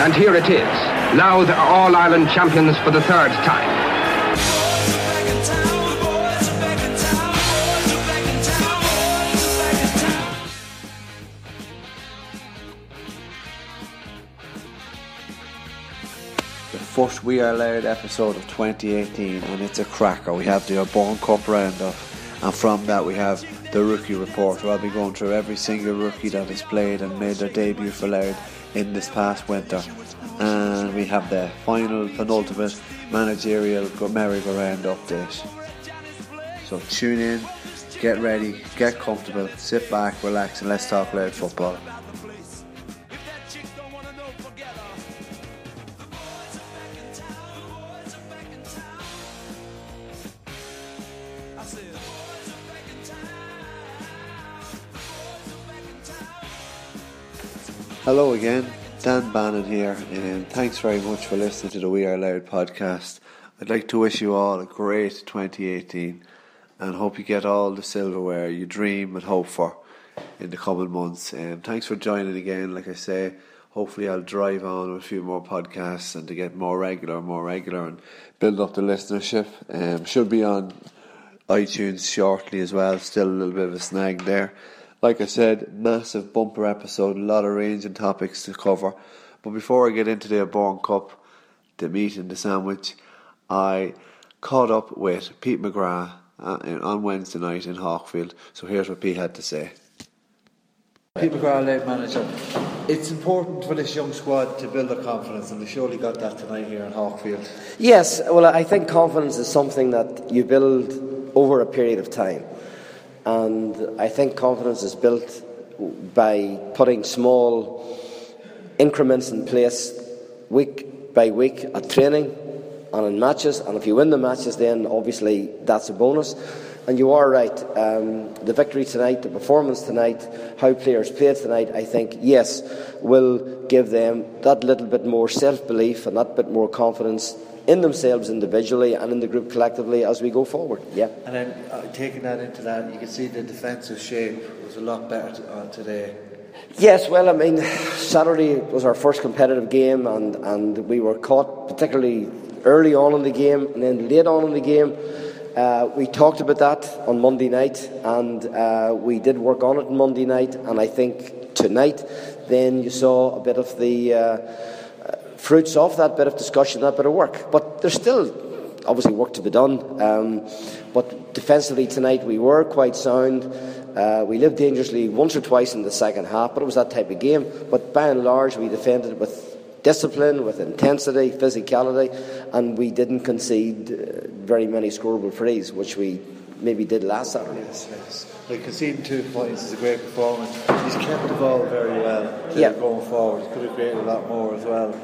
And here it is. Louth are All-Ireland champions for the third time. the first We Are Louth episode of 2018, and it's a cracker. We have the O'Byrne Cup roundup, and from that we have the rookie report, where I'll be going through every single rookie that has played and made their debut for Louth in this past winter. And we have the final, penultimate managerial merry-go-round update. So tune in, get ready, get comfortable, sit back, relax, and let's talk Louth football. Hello again, Dan Bannon here, and thanks very much for listening to the We Are Louth podcast. I'd like to wish you all a great 2018 and hope you get all the silverware you dream and hope for in the coming months. And thanks for joining again. Like I say, hopefully I'll drive on with a few more podcasts and to get more regular, more regular, and build up the listenership. Um, should be on iTunes shortly as well. Still a little bit of a snag there. Like I said, massive bumper episode, a lot of range and topics to cover. But before I get into the O'Byrne Cup, the meat and the sandwich, I caught up with Pete McGrath uh, on Wednesday night in Hawkfield. So here's what Pete had to say. Pete McGrath, late manager. It's important for this young squad to build their confidence, and they surely got that tonight here in Hawkfield. Yes, well, I think confidence is something that you build over a period of time. And I think confidence is built by putting small increments in place week by week at training and in matches. And if you win the matches, then obviously that's a bonus. And you are right. Um, the victory tonight, the performance tonight, how players played tonight, I think, yes, will give them that little bit more self belief and that bit more confidence in themselves individually and in the group collectively as we go forward. Yeah. And then uh, taking that into that, you can see the defensive shape was a lot better t- uh, today. Yes, well, I mean, Saturday was our first competitive game, and, and we were caught particularly early on in the game and then late on in the game. Uh, we talked about that on Monday night, and uh, we did work on it on Monday night. And I think tonight, then you saw a bit of the uh, fruits of that bit of discussion, that bit of work. But there's still obviously work to be done. Um, but defensively tonight, we were quite sound. Uh, we lived dangerously once or twice in the second half, but it was that type of game. But by and large, we defended with discipline, with intensity, physicality, and we didn't concede uh, very many scoreable frees, which we maybe did last Saturday. Yes, yes. Like conceding two points is a great performance. He's kept the ball very well Yeah. going forward. He could have created a lot more as well.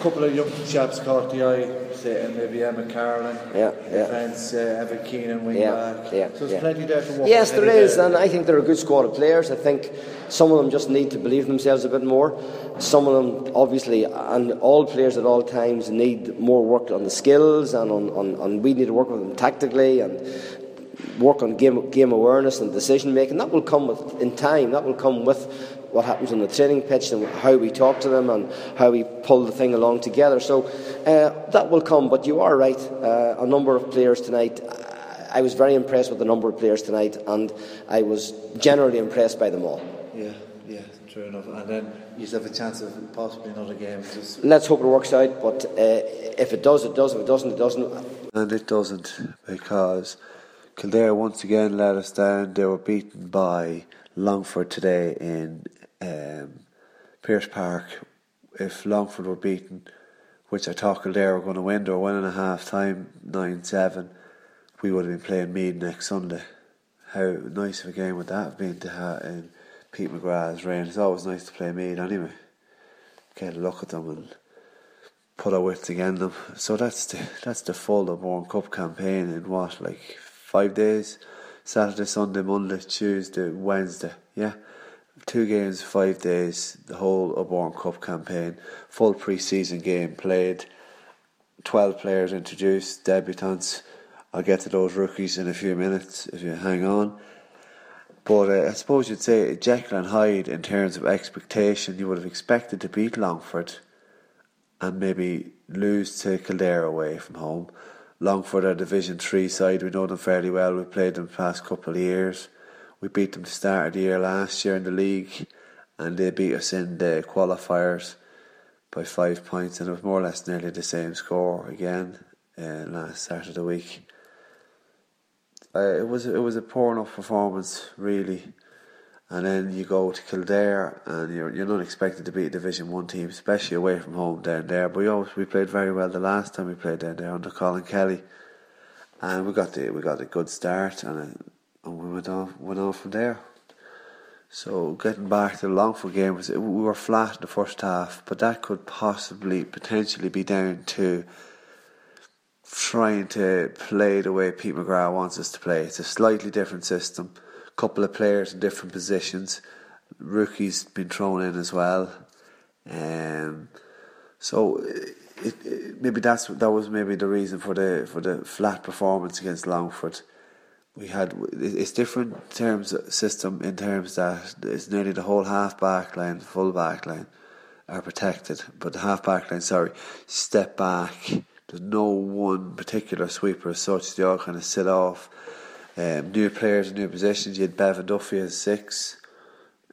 A couple of young chaps caught the eye, say maybe Emma Carlin, Yeah, yeah. defence, uh, Evan Keenan, wing Yeah, back. yeah, so there's yeah. plenty there to work Yes, there is, day. and I think they're a good squad of players. I think some of them just need to believe themselves a bit more. Some of them, obviously, and all players at all times need more work on the skills, and on, on, on we need to work with them tactically and work on game game awareness and decision making. That will come with in time. That will come with what happens on the training pitch and how we talk to them and how we pull the thing along together. So uh, that will come. But you are right. Uh, a number of players tonight. I was very impressed with the number of players tonight, and I was generally impressed by them all. Yeah, yeah. true enough. And then you have a chance of possibly another game. Just Let's hope it works out, but uh, if it does, it does. If it doesn't, it doesn't. and it doesn't because Kildare once again let us down. They were beaten by Longford today in um, Pearse Park. If Longford were beaten, which I thought Kildare were going to win, they were winning a half time, 9 7, we would have been playing Meath next Sunday. How nice of a game would that have been to have in Pete McGrath's reign? It's always nice to play Meath anyway. Get a look at them and put our wits against them. So that's the that's the full O'Byrne Cup campaign in what like five days, Saturday, Sunday, Monday, Tuesday, Wednesday. Yeah, two games, five days. The whole O'Byrne Cup campaign, full pre-season game played. Twelve players introduced, debutants. I'll get to those rookies in a few minutes if you hang on. But uh, I suppose you'd say Jekyll and Hyde in terms of expectation. You would have expected to beat Longford and maybe lose to Kildare away from home. Longford are Division Three side. We know them fairly well. We've played them the past couple of years. We beat them to start of the year last year in the league, and they beat us in the qualifiers by five points, and it was more or less nearly the same score again uh, last start of the week. Uh, it was it was a poor enough performance, really. And then you go to Kildare, and you're you're not expected to beat a Division One team, especially away from home down there. But we always we played very well the last time we played down there under Colin Kelly, and we got the we got a good start, and and we went on went on from there. So getting back to the Longford game was we were flat in the first half, but that could possibly potentially be down to trying to play the way Pete McGrath wants us to play. It's a slightly different system couple of players in different positions. Rookies been thrown in as well. Um, so it, it, maybe that's that was maybe the reason for the for the flat performance against Longford. We had it's different terms system in terms that it's nearly the whole half back line, full back line are protected, but the half back line, sorry, step back. There's no one particular sweeper as such. They all kind of sit off um, new players new positions. You had Bevan Duffy as six.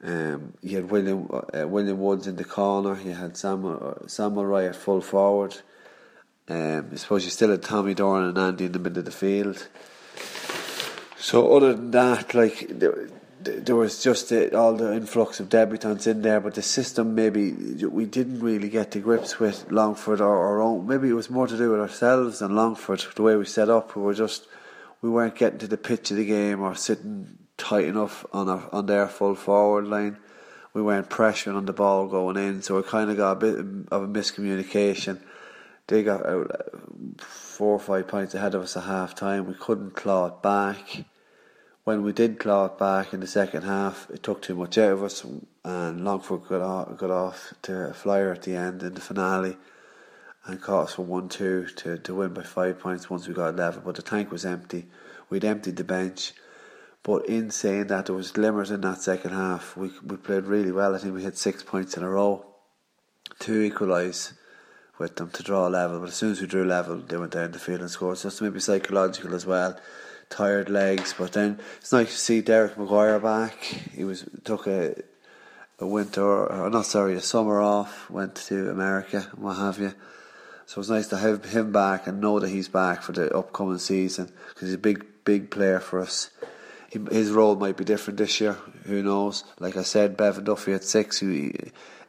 Um, you had William uh, William Woods in the corner. You had Samuel uh, Samuel at full forward. Um, I suppose you still had Tommy Durnin and Andy in the middle of the field. So other than that, like there, there was just the, all the influx of debutants in there, but the system maybe we didn't really get to grips with Longford or our own. Maybe it was more to do with ourselves than Longford. The way we set up, we were just we weren't getting to the pitch of the game or sitting tight enough on our, on their full forward line. We weren't pressuring on the ball going in, so we kind of got a bit of a miscommunication. They got out uh, four or five points ahead of us at half time. We couldn't claw it back. When we did claw it back in the second half, it took too much out of us, and Longford got off, got off to a flyer at the end in the finale and caught us for 1 2 to, to win by five points once we got level. But the tank was empty. We'd emptied the bench. But in saying that, there was glimmers in that second half. We we played really well. I think we had six points in a row to equalise with them to draw level. But as soon as we drew level, they went down the field and scored. So it's maybe psychological as well. Tired legs, but then it's nice to see Derek Maguire back. He was took a a winter, or not sorry, a summer off, went to America and what have you. So it's nice to have him back and know that he's back for the upcoming season because he's a big, big player for us. His role might be different this year. Who knows? Like I said, Bevan Duffy at six, he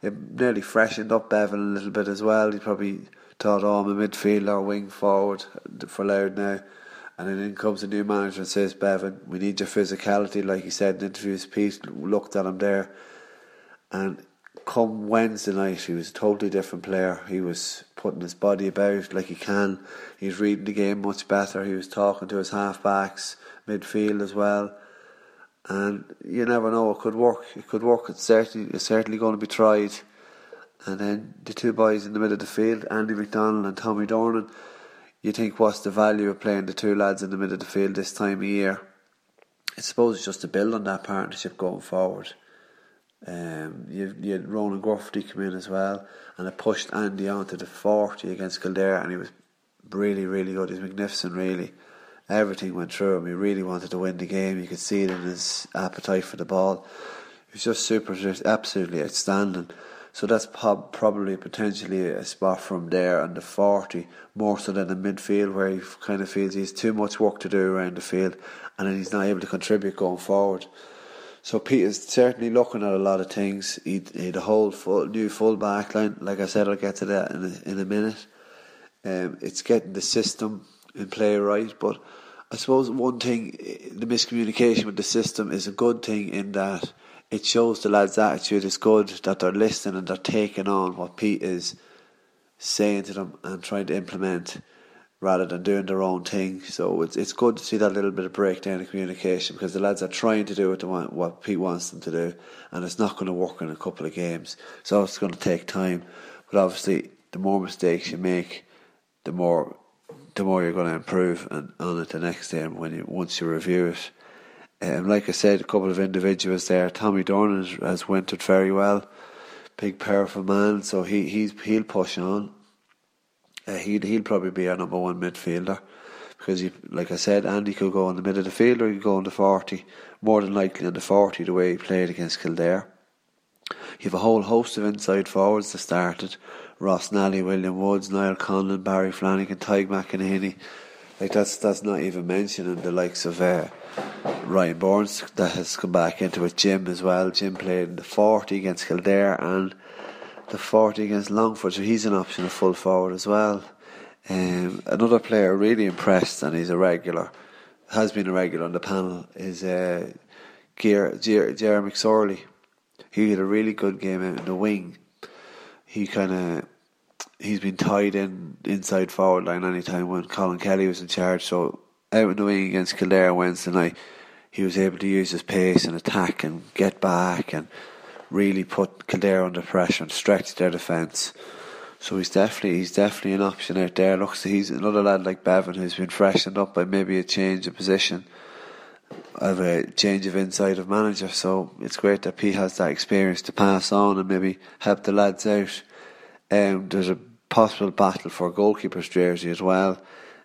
nearly freshened up Bevan a little bit as well. He probably thought, oh, I'm a midfielder, or wing forward for Louth now. And then in comes a new manager and says, Bevan, we need your physicality. Like he said in the interviews, Pete looked at him there. And come Wednesday night, he was a totally different player. He was putting his body about like he can. He was reading the game much better. He was talking to his half backs, midfield as well. And you never know, it could work. It could work. It's certainly, it's certainly going to be tried. And then the two boys in the middle of the field, Andy McDonald and Tommy Durnin. You think what's the value of playing the two lads in the middle of the field this time of year? I suppose it's just to build on that partnership going forward. Um, you, you had Ronan Gruffrey come in as well, and it pushed Andy on to the 40 against Kildare, and he was really, really good. He's magnificent, really. Everything went through him. He really wanted to win the game. You could see it in his appetite for the ball. He was just super, just absolutely outstanding. So that's prob- probably potentially a spot from there on the 40, more so than the midfield, where he kind of feels he has too much work to do around the field and then he's not able to contribute going forward. So Pete is certainly looking at a lot of things. He, he a whole full, new full back line. Like I said, I'll get to that in a, in a minute. Um, it's getting the system in play right, but I suppose one thing, the miscommunication with the system is a good thing in that it shows the lads' attitude is good, that they're listening and they're taking on what Pete is saying to them and trying to implement rather than doing their own thing. So it's it's good to see that little bit of breakdown in communication because the lads are trying to do what want, what Pete wants them to do, and it's not going to work in a couple of games. So it's going to take time. But obviously, the more mistakes you make, the more the more you're going to improve and on it the next day when you once you review it. Um, like I said, a couple of individuals there. Tommy Durnin has, has it very well. Big, powerful man, so he he's he'll push on. Uh, he'll he'll probably be our number one midfielder because, he, like I said, Andy could go in the middle of the field or he could go on the forty. More than likely on the forty, the way he played against Kildare. You have a whole host of inside forwards that started. Ross Nally, William Woods, Niall Conlon, Barry Flanagan, Tyke McEnany. Like that's that's not even mentioning the likes of uh, Ryan Burns that has come back into it. Jim as well. Jim played in the forty against Kildare and the forty against Longford, so he's an option of full forward as well. Um, another player really impressed, and he's a regular, has been a regular on the panel, is uh, Jeremy McSorley. He had a really good game out in the wing. He kind of he's been tied in inside forward line anytime when Colin Kelly was in charge. So out in the wing against Kildare Wednesday night, he was able to use his pace and attack and get back and really put Kildare under pressure and stretch their defence. So he's definitely he's definitely an option out there. Looks he's another lad like Bevan who's been freshened up by maybe a change of position, of a change of inside of manager. So it's great that Pete has that experience to pass on and maybe help the lads out. Um, there's a possible battle for goalkeeper's jersey as well.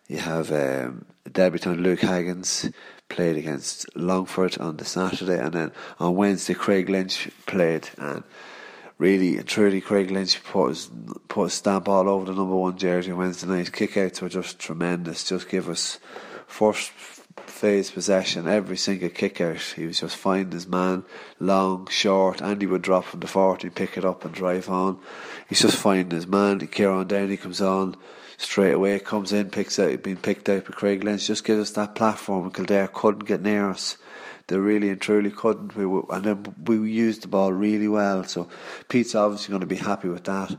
You have um, debutant Luke Haggins played against Longford on the Saturday, and then on Wednesday Craig Lynch played, and really and truly Craig Lynch put his, put a stamp all over the number one jersey Wednesday night. Kickouts were just tremendous. Just give us first phase possession every single kick out. He was just finding his man, long, short. Andy would drop from the forty, pick it up and drive on. He's just finding his man. Kieran Downey comes on straight away comes in, picks out, being picked out by Craig Lynch, just gives us that platform. Kildare couldn't get near us. They really and truly couldn't. We were, and then we used the ball really well. So Pete's obviously going to be happy with that.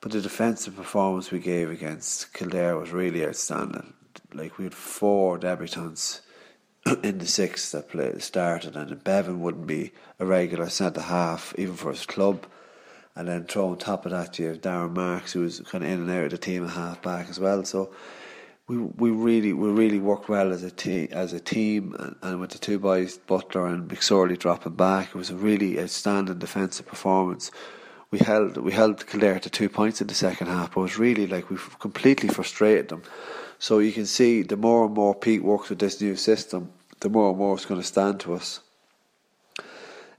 But the defensive performance we gave against Kildare was really outstanding. Like we had four debutants in the six that played started, and Bevan wouldn't be a regular centre half even for his club. And then throw on top of that, you have Darren Marks, who was kind of in and out of the team at half back as well. So we we really we really worked well as a team as a team, and, and with the two boys Butler and McSorley dropping back, it was a really outstanding defensive performance. We held we held Kildare to two points in the second half, but it was really like we completely frustrated them. So you can see the more and more Pete works with this new system, the more and more it's going to stand to us.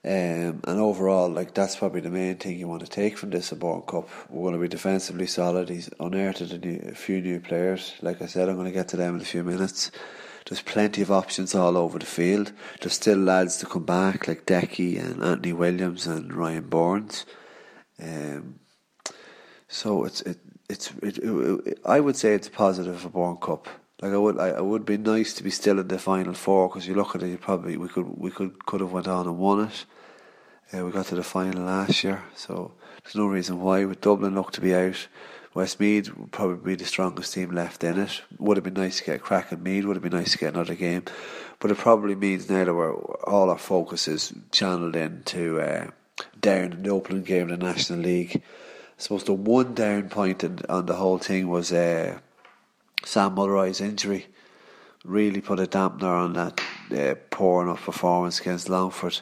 Um, and overall, like that's probably the main thing you want to take from this O'Byrne Cup. We're going to be defensively solid. He's unearthed a, new, a few new players. Like I said, I'm going to get to them in a few minutes. There's plenty of options all over the field. There's still lads to come back like Decky and Anthony Williams and Ryan Burns. Um, so it's it, it's it, it, it, I would say it's positive for O'Byrne Cup. Like I would, I, it would be nice to be still in the final four because you look at it, you probably we could we could could have went on and won it. Uh, we got to the final last year, so there's no reason why. With Dublin look to be out, Westmeath would probably be the strongest team left in it. Would have been nice to get a crack at Meath. Would have been nice to get another game, but it probably means now that we're all our focus is channeled into uh, down in the opening game of the National League. I suppose the one down point in, on the whole thing was. Uh, Sam Mulroy's injury really put a dampener on that uh, poor enough performance against Longford.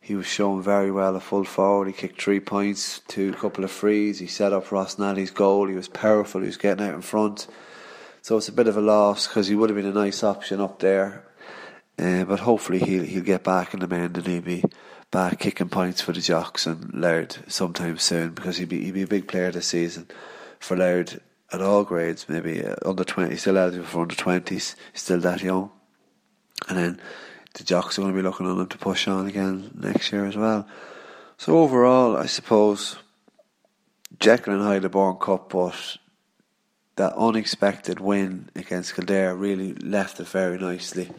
He was shown very well a full forward. He kicked three points, two couple of frees. He set up Ross Nally's goal. He was powerful. He was getting out in front. So it's a bit of a loss because he would have been a nice option up there. Uh, but hopefully he'll he'll get back in the end and he'll be back kicking points for the Jocks and Louth sometime soon because he'd be he'd be a big player this season for Louth at all grades. Maybe uh, under twenty, still eligible for under twenties, still that young, and then the Jocks are going to be looking on him to push on again next year as well. So overall, I suppose Jekyll and Hyde O'Byrne Cup, but that unexpected win against Kildare really left it very nicely.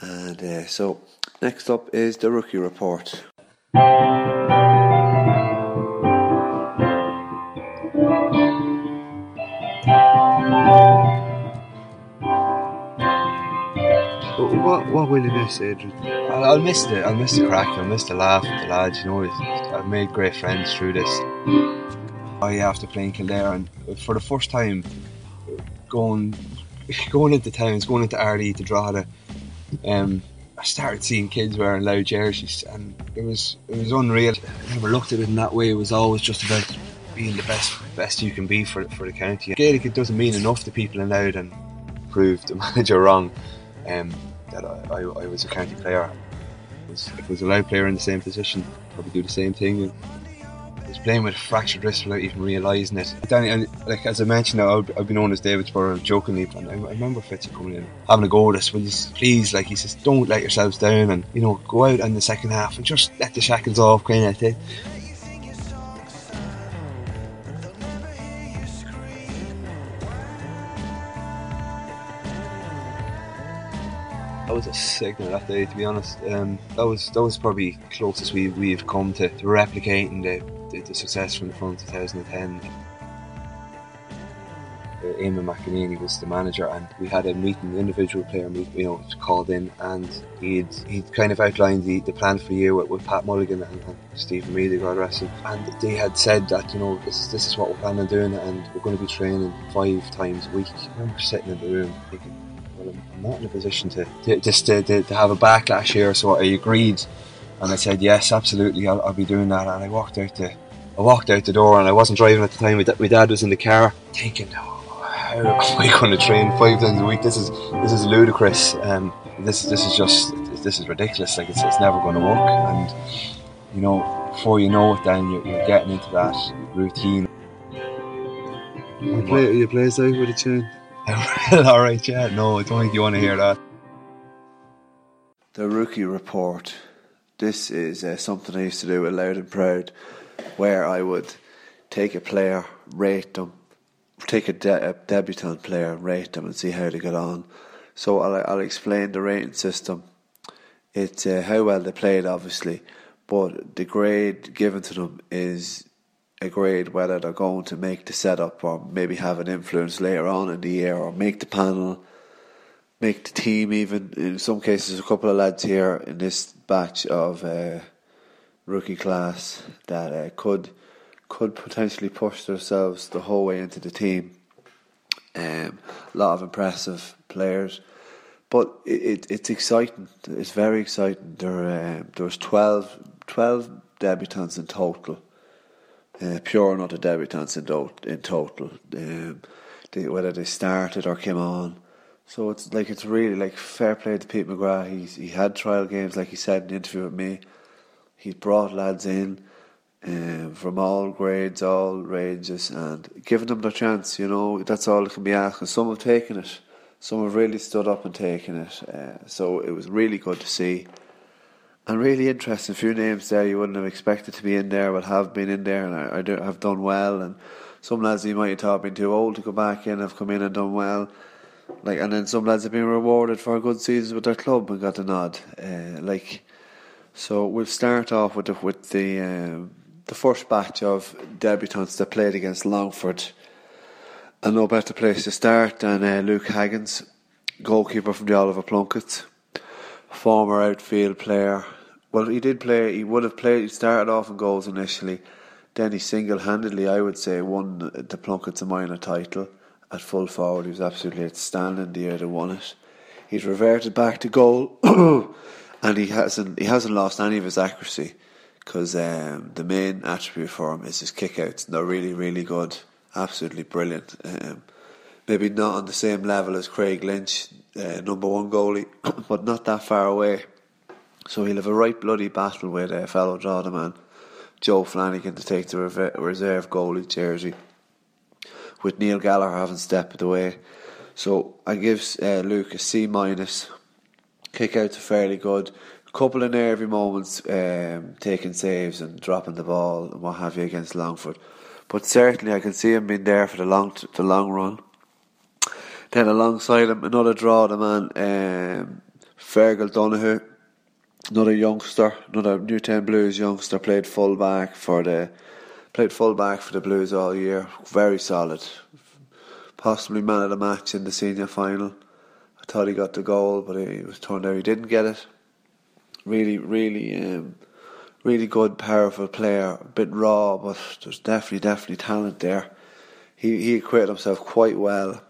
And uh, so, next up is the rookie report. What, what will you miss, Adrian? I'll, miss the I'll miss the crack. I'll miss the laugh with the lads. You know, I've made great friends through this. I after playing Kildare and for the first time going going into towns, going into Ardee to Drogheda, um, I started seeing kids wearing Louth jerseys, and it was it was unreal. I never looked at it in that way. It was always just about being the best best you can be for for the county. Gaelic it doesn't mean enough to people in Louth, and proved the manager wrong. Um, that I, I, I, was a county player. Was, if I was a Louth player in the same position, probably do the same thing. I was playing with a fractured wrist without even realising it. Danny, and like as I mentioned, I've, been known as David's brother jokingly, and I, I remember Fitzy coming in, having a go at us. Will you please, like he says, don't let yourselves down, and you know, go out in the second half and just let the shackles off, kind of thing. Was a signal that day. To be honest, um, that was that was probably closest we we've come to, to replicating the, the, the success from from 2010. Uh, Eamon McEnany was the manager, and we had a meeting, individual player meet, you know, called in, and he'd he'd kind of outlined the, the plan for the year with, with Pat Mulligan and, and Stephen Mealy, God rest him, and they had said that you know this this is what we're planning on doing, and we're going to be training five times a week. I remember sitting in the room thinking, I'm, not in a position to, to just to, to, to, have a backlash here. So I agreed, and I said yes, absolutely, I'll, I'll, be doing that. And I walked out the, I walked out the door, and I wasn't driving at the time. My dad was in the car, thinking, oh, how am I going to train five times a week? This is this is ludicrous. Um, this this is just this is ridiculous. Like it's, it's never going to work. And you know, before you know it, then you're, you're getting into that routine. You play, you play out with a chain. All right, yeah. No, I don't think you want to hear that. The rookie report. This is uh, something I used to do with Louth and Proud, where I would take a player, rate them, take a, de- a debutant player, rate them, and see how they get on. So I'll, I'll explain the rating system. It's uh, how well they played, obviously, but the grade given to them is a grade whether they're going to make the setup or maybe have an influence later on in the year or make the panel, make the team even. In some cases, a couple of lads here in this batch of uh, rookie class that uh, could could potentially push themselves the whole way into the team. Um, a lot of impressive players, but it, it it's exciting. It's very exciting. There um, there was 12, 12 debutants in total uh, pure not a debutants in, do- in total. Um, they, whether they started or came on. So it's like it's really like fair play to Pete McGrath. He's he had trial games, like he said in the interview with me. He brought lads in um, from all grades, all ranges, and giving them their chance. You know that's all that can be asked. And some have taken it. Some have really stood up and taken it. Uh, so it was really good to see. And really interesting, a few names there you wouldn't have expected to be in there, but have been in there and I, I do, have done well. And some lads you might have thought been too old to go back in have come in and done well. Like and then some lads have been rewarded for a good season with their club and got a nod. Uh, like so, we'll start off with the, with the um, the first batch of debutants that played against Longford. And no better place to start than uh, Luke Haggins, goalkeeper from the Oliver Plunkett former outfield player. Well, he did play. He would have played. He started off in goals initially. Then he single-handedly, I would say, won the Plunkett's minor title at full forward. He was absolutely outstanding the year they won it. He's reverted back to goal, and he hasn't he hasn't lost any of his accuracy because um, the main attribute for him is his kickouts. They're really really good, absolutely brilliant. Um, maybe not on the same level as Craig Lynch, uh, number one goalie, but not that far away. So he'll have a right bloody battle with uh, fellow Drogheda man, Joe Flanagan, to take the reserve goalie jersey. With Neil Gallagher having stepped away. So I give uh, Luke a C minus. Kick outs are fairly good. Couple of nervy moments, um, taking saves and dropping the ball and what have you against Longford. But certainly I can see him being there for the long the long run. Then alongside him, another draw, the man, um, Fergal Donoghue, another youngster, another Newtown Blues youngster, played full back for the played full back for the Blues all year. Very solid, possibly man of the match in the senior final. I thought he got the goal, but it was turned out he didn't get it. Really, really, um, really good, powerful player. A bit raw, but there's definitely, definitely talent there. He he acquitted himself quite well,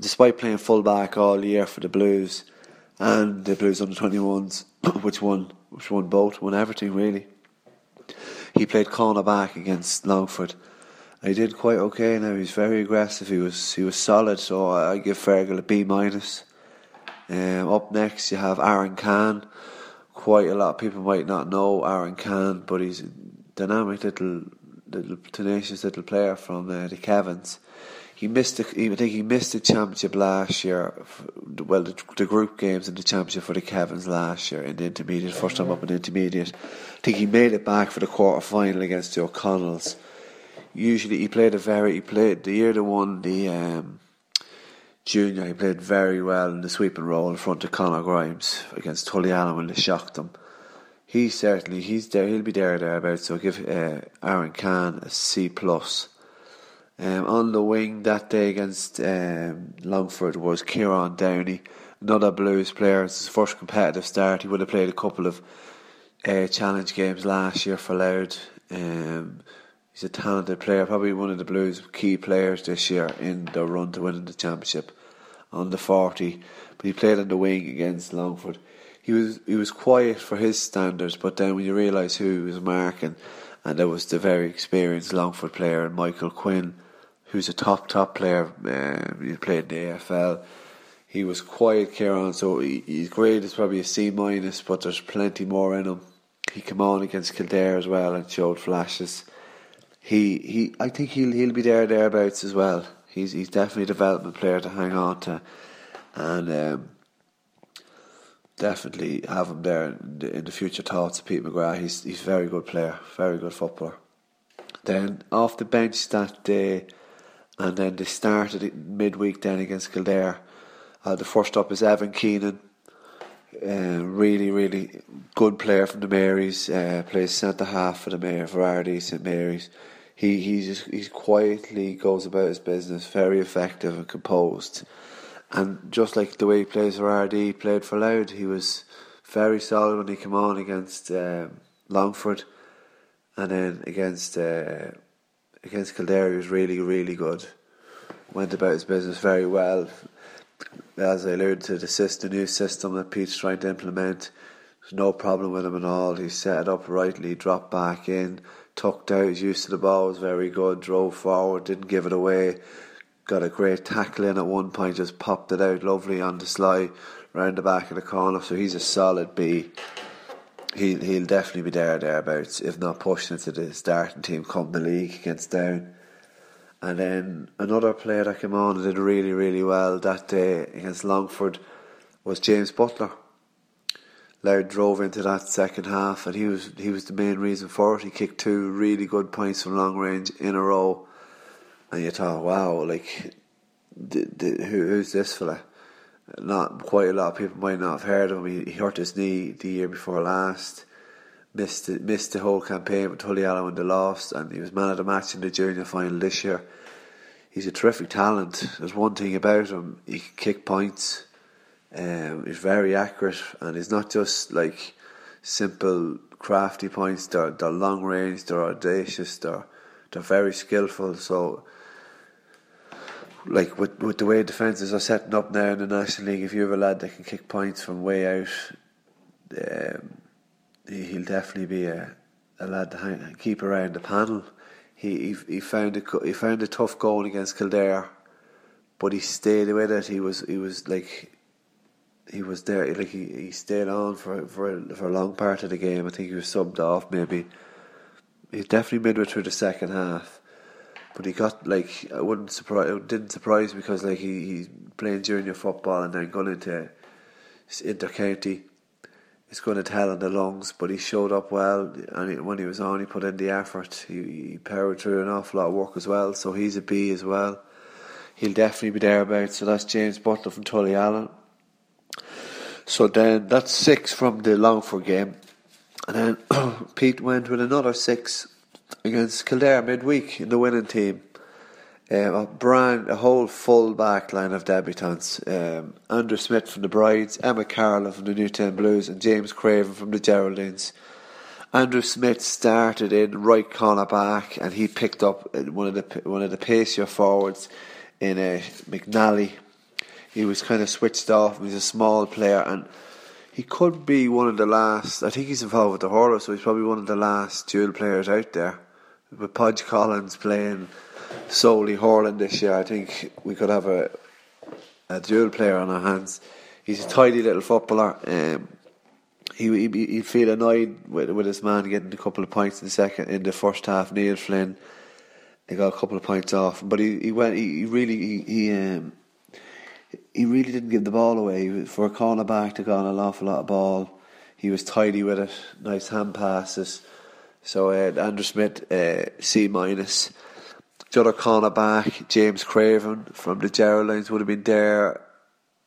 despite playing full back all year for the Blues and the Blues under twenty ones, which won, which won both, won everything really. He played corner back against Longford he did quite okay. Now he's very aggressive. He was he was solid. So I, give Fergal a B minus. Um, up next you have Aaron Kahn. Quite a lot of people might not know Aaron Kahn, but he's a dynamic little, little tenacious little player from uh, the Kevins. He missed the, I think he missed the championship last year. Well, the, the, group games in the championship for the Kevins last year in the intermediate, first time up in the intermediate. I think he made it back for the quarter final against the O'Connells usually he played a very he played the year they won the um, junior he played very well in the sweeping role in front of Conor Grimes against Tullyallen when they shocked them. He certainly he's there he'll be there thereabouts so give uh, Aaron Kahn a C plus. Um, on the wing that day against um, Longford was Kieran Downey, another Blues player. It's his first competitive start. He would have played a couple of uh, challenge games last year for Louth. Um, He's a talented player, probably one of the Blues' key players this year in the run to winning the championship on the 40. But he played on the wing against Longford. He was he was quiet for his standards, but then when you realise who he was marking, and there was the very experienced Longford player, Michael Quinn, who's a top top player. Uh, he played in the AFL. He was quiet, Kieran. So he, his grade probably a C minus, but there's plenty more in him. He came on against Kildare as well and showed flashes he he I think he'll he'll be there thereabouts as well. He's he's definitely a development player to hang on to, and um, definitely have him there in the, in the, future thoughts of Pete McGrath. He's he's a very good player, very good footballer. Then off the bench that day, and then they started midweek then against Kildare. Uh, the first up is Evan Keenan. Uh, really, really good player from the Marys. Uh, plays centre half for the Mayor Ardee St Mary's he he just he quietly goes about his business, very effective and composed. And just like the way he plays for Ardee, played for Louth, he was very solid when he came on against um, Longford, and then against uh, against Kildare, he was really really good. Went about his business very well. As I alluded to, system, the new system that Pete's trying to implement, there's no problem with him at all. He set it up rightly, dropped back in tucked out, he's used to the ball, was very good, drove forward, didn't give it away. Got a great tackle in at one point, just popped it out lovely on the sly round the back of the corner. So he's a solid B. He he'll definitely be there thereabouts, if not pushed into the starting team come the league against Down. And then another player that came on and did really, really well that day against Longford was James Butler. Laird drove into that second half, and he was he was the main reason for it. He kicked two really good points from long range in a row, and you thought, wow, like, the, the, who, who's this fella? Not quite a lot of people might not have heard of him. He, hurt his knee the year before last, missed it, missed the whole campaign with Tullyallen when they lost, and he was man of the match in the junior final this year. He's a terrific talent. There's one thing about him: he can kick points um, he's very accurate, and he's not just like simple crafty points. They're they're long range. They're audacious. They're they're very skillful. So, like with with the way defences are setting up now in the National League, if you have a lad that can kick points from way out, um, he'll definitely be a, a lad to keep around the panel. He, he he found a he found a tough goal against Kildare, but he stayed with it. He was he was like he was there. Like he, he stayed on for for a, for a long part of the game. I think he was subbed off. Maybe he definitely midway through the second half. But he got like I wouldn't surprise. Didn't surprise because like he he's playing junior football and then going into inter county. It's going to tell on the lungs, but he showed up well, and when he was on, he put in the effort. He, he powered through an awful lot of work as well, so he's a B as well. He'll definitely be thereabouts. So that's James Butler from Tullyallen. So then that's six from the Longford game. And then Pete went with another six against Kildare midweek in the winning team. Um, a brand, a whole full back line of debutants. Um, Andrew Smith from the Brides, Emma Carlin from the Newtown Blues, and James Craven from the Geraldines. Andrew Smith started in right corner back, and he picked up one of the one of the pacier forwards in a uh, McNally he was kind of switched off. He's a small player, and he could be one of the last. I think he's involved with the horror, so he's probably one of the last dual players out there. With Podge Collins playing solely hurling this year, I think we could have a a dual player on our hands. He's a tidy little footballer. Um, he he he'd feel annoyed with with his man getting a couple of points in the second in the first half. Neil Flynn, he got a couple of points off, but he, he went. He, he really he, he um, he really didn't give the ball away. For a cornerback to go on an awful lot of ball, he was tidy with it, nice hand passes. So uh, Andrew Smith, uh, C minus. The other cornerback, James Craven from the Geraldines, would have been there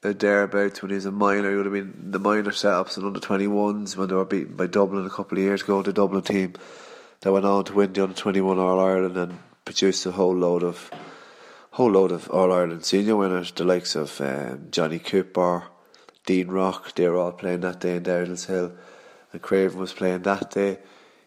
uh, thereabouts when he was a minor. He would have been the minor setups and under 21s when they were beaten by Dublin a couple of years ago, the Dublin team that went on to win the under 21 All Ireland and produced a whole load of whole load of All Ireland senior winners, the likes of um, Johnny Cooper, Dean Rock, they were all playing that day in Dowdallshill, and Craven was playing that day.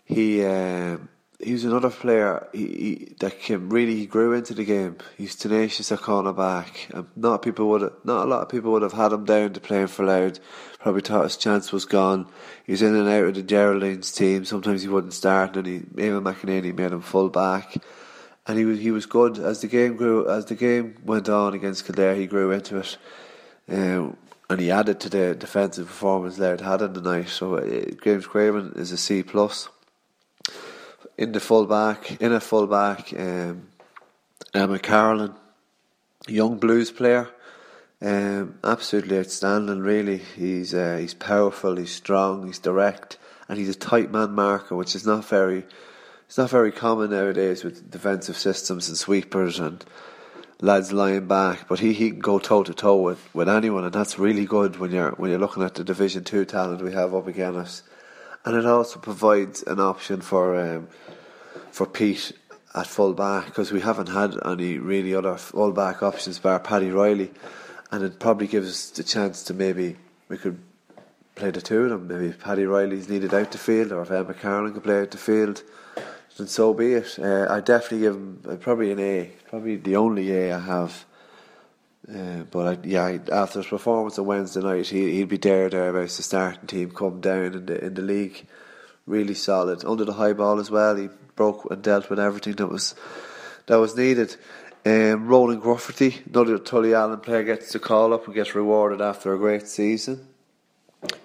He um, he was another player he, he, that came really he grew into the game. He's tenacious at cornerback. Um, not people would not a lot of people would have had him down to playing for Louth. Probably thought his chance was gone. He was in and out of the Geraldines team. Sometimes he wouldn't start, and he Eamon McEnany made him full back and he was he was good as the game grew as the game went on against Kildare. He grew into it, um, and he added to the defensive performance Laird had in the night. So uh, James Craven is a C plus. In the full back, in a full back, um, Emma Carolyn, young blues player, um, absolutely outstanding. Really, he's uh, he's powerful, he's strong, he's direct, and he's a tight man marker, which is not very it's not very common nowadays with defensive systems and sweepers and lads lying back. But he, he can go toe to toe with, with anyone, and that's really good when you're when you're looking at the Division Two talent we have up against us. And it also provides an option for um, for Pete at full back because we haven't had any really other full back options bar Paddy Riley, and it probably gives us the chance to maybe we could play the two of them. Maybe Paddy Riley's needed out the field, or if Emma Carlin could play out the field then so be it. Uh, I definitely give him uh, probably an A, probably the only A I have. Uh, but I, yeah, after his performance on Wednesday night, he he'd be there there thereabouts the starting team come down in the in the league, really solid under the high ball as well. He broke and dealt with everything that was that was needed. Um, Ronan Grufferty, another Tullyallen player, gets the call up and gets rewarded after a great season.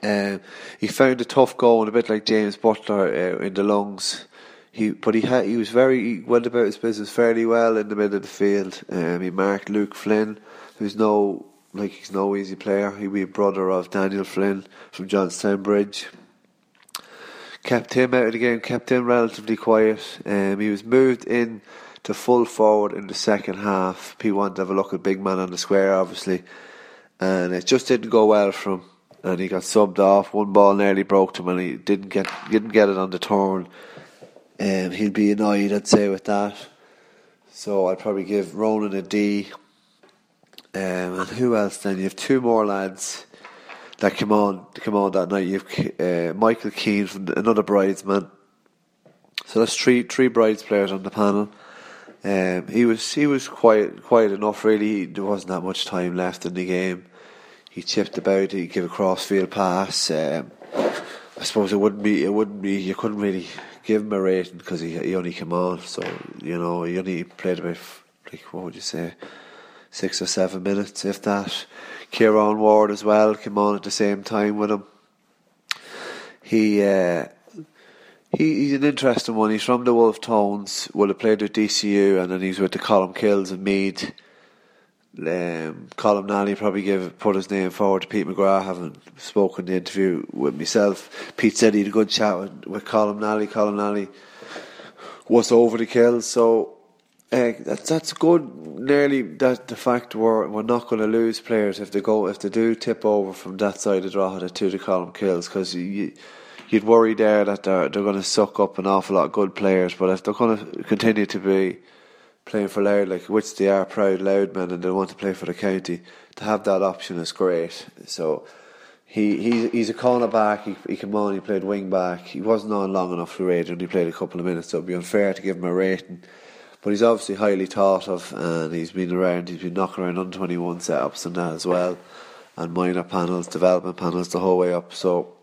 Um, he found a tough goal, and a bit like James Butler uh, in the lungs he but he had he was very he went about his business fairly well in the middle of the field. Um, he marked Luke Flynn, who's no like he's no easy player. He be a brother of Daniel Flynn from Johnstown Bridge. Kept him out of the game, kept him relatively quiet. Um, he was moved in to full forward in the second half. He wanted to have a look at big man on the square, obviously, and it just didn't go well for him. And he got subbed off. One ball nearly broke him, and he didn't get didn't get it on the turn. Um, he'd be annoyed, I'd say, with that. So I'd probably give Ronan a D. Um, and who else then? You have two more lads that come on come on that night. You have uh, Michael Keane from another bridesman. So that's three three brides players on the panel. Um, he was he was quiet quiet enough. Really, there wasn't that much time left in the game. He chipped about. He gave a crossfield pass. Um, I suppose it wouldn't be it wouldn't be you couldn't really give him a rating because he, he only came on. So you know he only played about like what would you say, six or seven minutes, if that. Kieran Ward as well came on at the same time with him. He uh, he, he's an interesting one. He's from the Wolf Tones. Would have played with DCU, and then he's with the Colmcilles and Meath. Um, Colm Nally probably gave put his name forward to Pete McGrath. Having spoken the interview with myself, Pete said he had a good chat with, with Colm Nally. Colm Nally was over the kills, so uh, that's that's good. Nearly that the fact we're we're not going to lose players if they go if they do tip over from that side of Drogheda to the kills because you you'd worry there that they're they're going to suck up an awful lot of good players. But if they're going to continue to be playing for Louth, like which they are proud Louth men, and they want to play for the county, to have that option is great. So. He, he he's a cornerback. He, he came on. He played wing back. He wasn't on long enough for rating. He played a couple of minutes, so it'd be unfair to give him a rating. But he's obviously highly thought of, and he's been around. He's been knocking around under twenty one setups and that as well, and minor panels, development panels the whole way up. So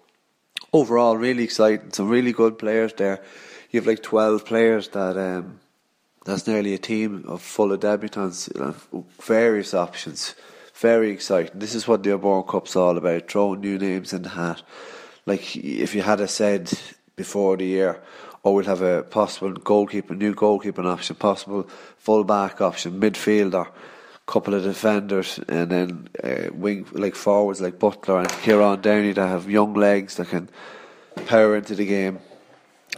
overall, really exciting. Some really good players there. You have like 12 players that um, that's nearly a team of full of debutants, various options. Very exciting. This is what the O'Byrne Cup's all about, throwing new names in the hat. Like if you had a said before the year, or we'll have a possible goalkeeper, new goalkeeping option, possible full back option, midfielder, couple of defenders, and then uh, wing like forwards like Butler and Kieran Downey that have young legs that can power into the game.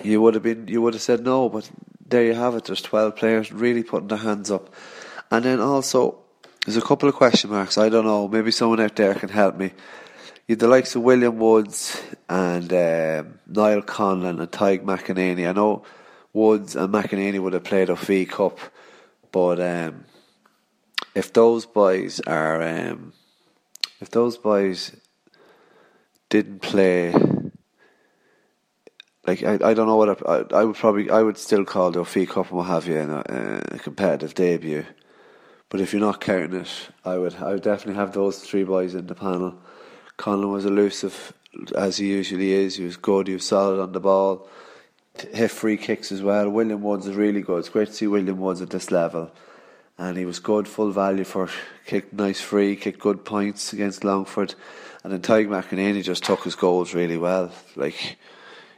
You would have been, you would have said no, but there you have it. There's 12 players really putting their hands up, and then also there's a couple of question marks. I don't know. Maybe someone out there can help me. You the likes of William Woods and um, Niall Conlon and Tadhg McEnany. I know Woods and McEnany would have played a Fee Cup, but um, if those boys are um, if those boys didn't play like I, I don't know what I, I, I would probably I would still call the Fee Cup and what have you in a, a, competitive debut. But if you're not counting it I would I would definitely have those three boys in the panel. Conlon was elusive as he usually is. He was good he was solid on the ball. Hit free kicks as well. William Woods is really good. It's great to see William Woods at this level. And he was good, full value for kicked nice free, kicked good points against Longford, and then Tadhg McEnany just took his goals really well. Like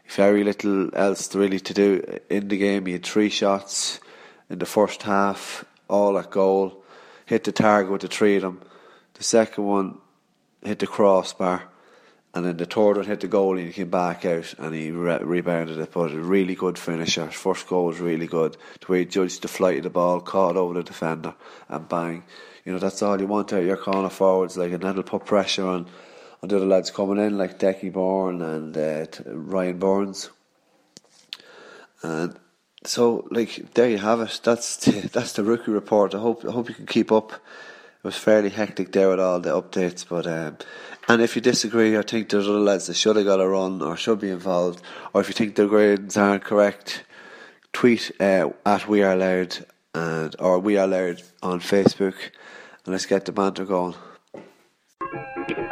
very little else really to do in the game. He had three shots in the first half, all at goal. Hit the target with the three of them. The second one hit the crossbar and then the third one hit the goal and he came back out and he re- rebounded it. But a really good finisher. First goal was really good. The way he judged the flight of the ball, caught over the defender, and bang. You know, that's all you want out of your corner forwards. Like, and that'll put pressure on, on the other lads coming in, like Decky Bourne and uh, Ryan Burns. And so, like, there you have it. That's the, that's the rookie report. I hope I hope you can keep up. It was fairly hectic there with all the updates, but um, and if you disagree or think there's other lads that should have got a run or should be involved, or if you think their grades aren't correct, tweet uh, at We Are Louth and or We Are Louth on Facebook, and let's get the banter going.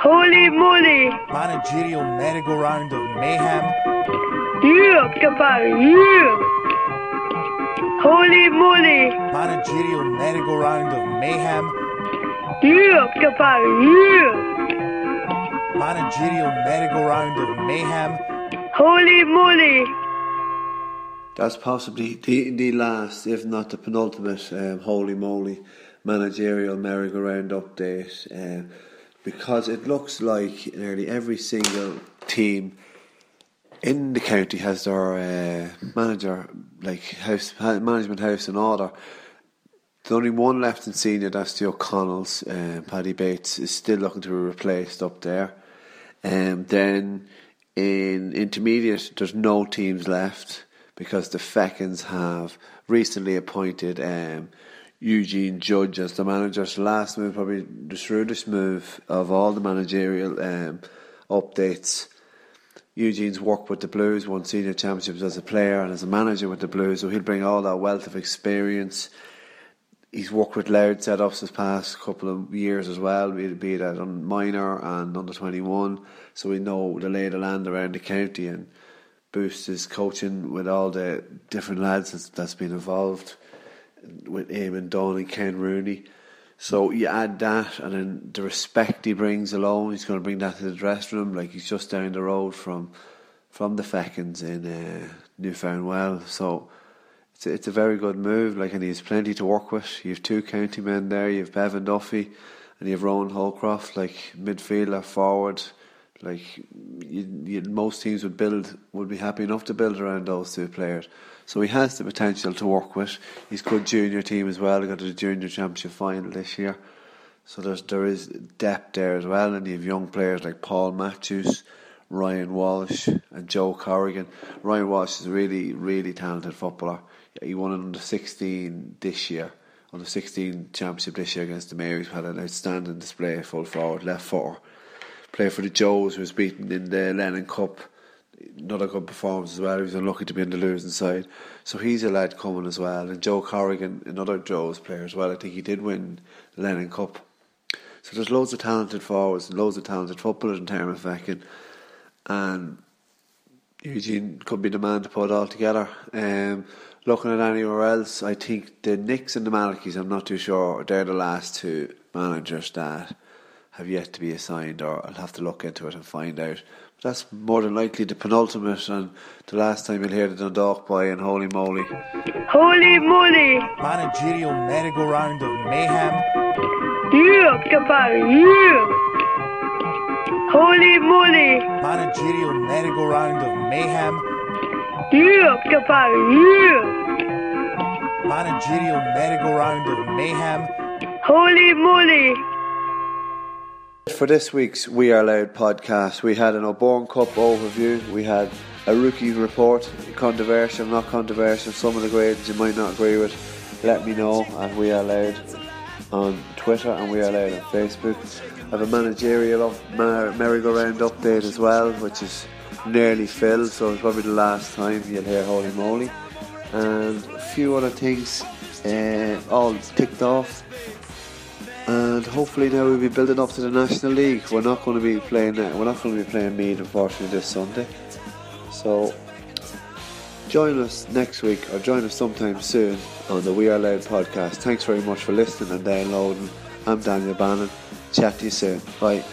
Holy moly! Managerial merry-go-round of mayhem. Yeah, kapar, yeah! Holy moly! Managerial merry-go-round of mayhem. Yeah, kapar, yeah! managerial merry-go-round of mayhem. Holy moly! That's possibly the, the last, if not the penultimate, um, holy moly managerial merry-go-round update. Um, because it looks like nearly every single team in the county has their uh, manager, like house management house in order. There's only one left in senior, that's the O'Connells. Uh, Paddy Bates is still looking to be replaced up there. Um, then in intermediate, there's no teams left because the Fechins have recently appointed um, Eugene Judge as the manager's last move, probably the shrewdest move of all the managerial um, updates. Eugene's worked with the Blues, won senior championships as a player and as a manager with the Blues, so he'll bring all that wealth of experience he's worked with Louth setups this past couple of years as well, be it, on minor and under 21. So we know the lay of the land around the county and boost his coaching with all the different lads that's been involved with Eamon Dunn and Ken Rooney. So you add that, and then the respect he brings alone, he's going to bring that to the dressing room. Like he's just down the road from from the Fechins in uh, Newfoundwell. So it's a, it's a very good move. Like, and he has plenty to work with. You have two county men there. You have Bevan Duffy, and you have Ronan Holcroft, like midfielder, forward. Like you, you, most teams would build would be happy enough to build around those two players. So he has the potential to work with. He's good junior team as well. He got to the junior championship final this year. So there's there is depth there as well, and you have young players like Paul Matthews, Ryan Walsh, and Joe Corrigan. Ryan Walsh is a really really talented footballer. He won an under sixteen this year, under sixteen championship this year against the Marys. Had an outstanding display, full forward, left footer play for the Joes, who was beaten in the Lennon Cup. Another good performance as well. He was unlucky to be in the losing side. So he's a lad coming as well. And Joe Corrigan, another Joe's player as well. I think he did win the Lennon Cup. So there's loads of talented forwards and loads of talented footballers in Termonfeckin. And Eugene could be the man to put it all together. Um, looking at anywhere else, I think the Knicks and the Malachis, I'm not too sure, they're the last two managers that have yet to be assigned, or I'll have to look into it and find out. But that's more than likely the penultimate and the last time you'll hear the Dundalk boy and Holy Moly. Holy moly! Managerial merry-go-round of mayhem. Yeah, kapal, yeah! Holy moly! Managerial merry-go-round of mayhem. Yeah, kapal, yeah! Managerial merry-go-round of mayhem. Holy moly! For this week's We Are Louth podcast, we had an O'Byrne Cup overview. We had a rookie report, controversial, not controversial. Some of the grades you might not agree with. Let me know at We Are Louth on Twitter and We Are Louth on Facebook. I have a managerial mer- merry-go-round update as well, which is nearly filled, so it's probably the last time you'll hear Holy Moly. And a few other things uh, all ticked off and hopefully now we'll be building up to the National League. We're not going to be playing that. We're not going to be playing Meath, unfortunately, this Sunday. So join us next week or join us sometime soon on the We Are Louth podcast. Thanks very much for listening and downloading. I'm Daniel Bannon. Chat to you soon. Bye.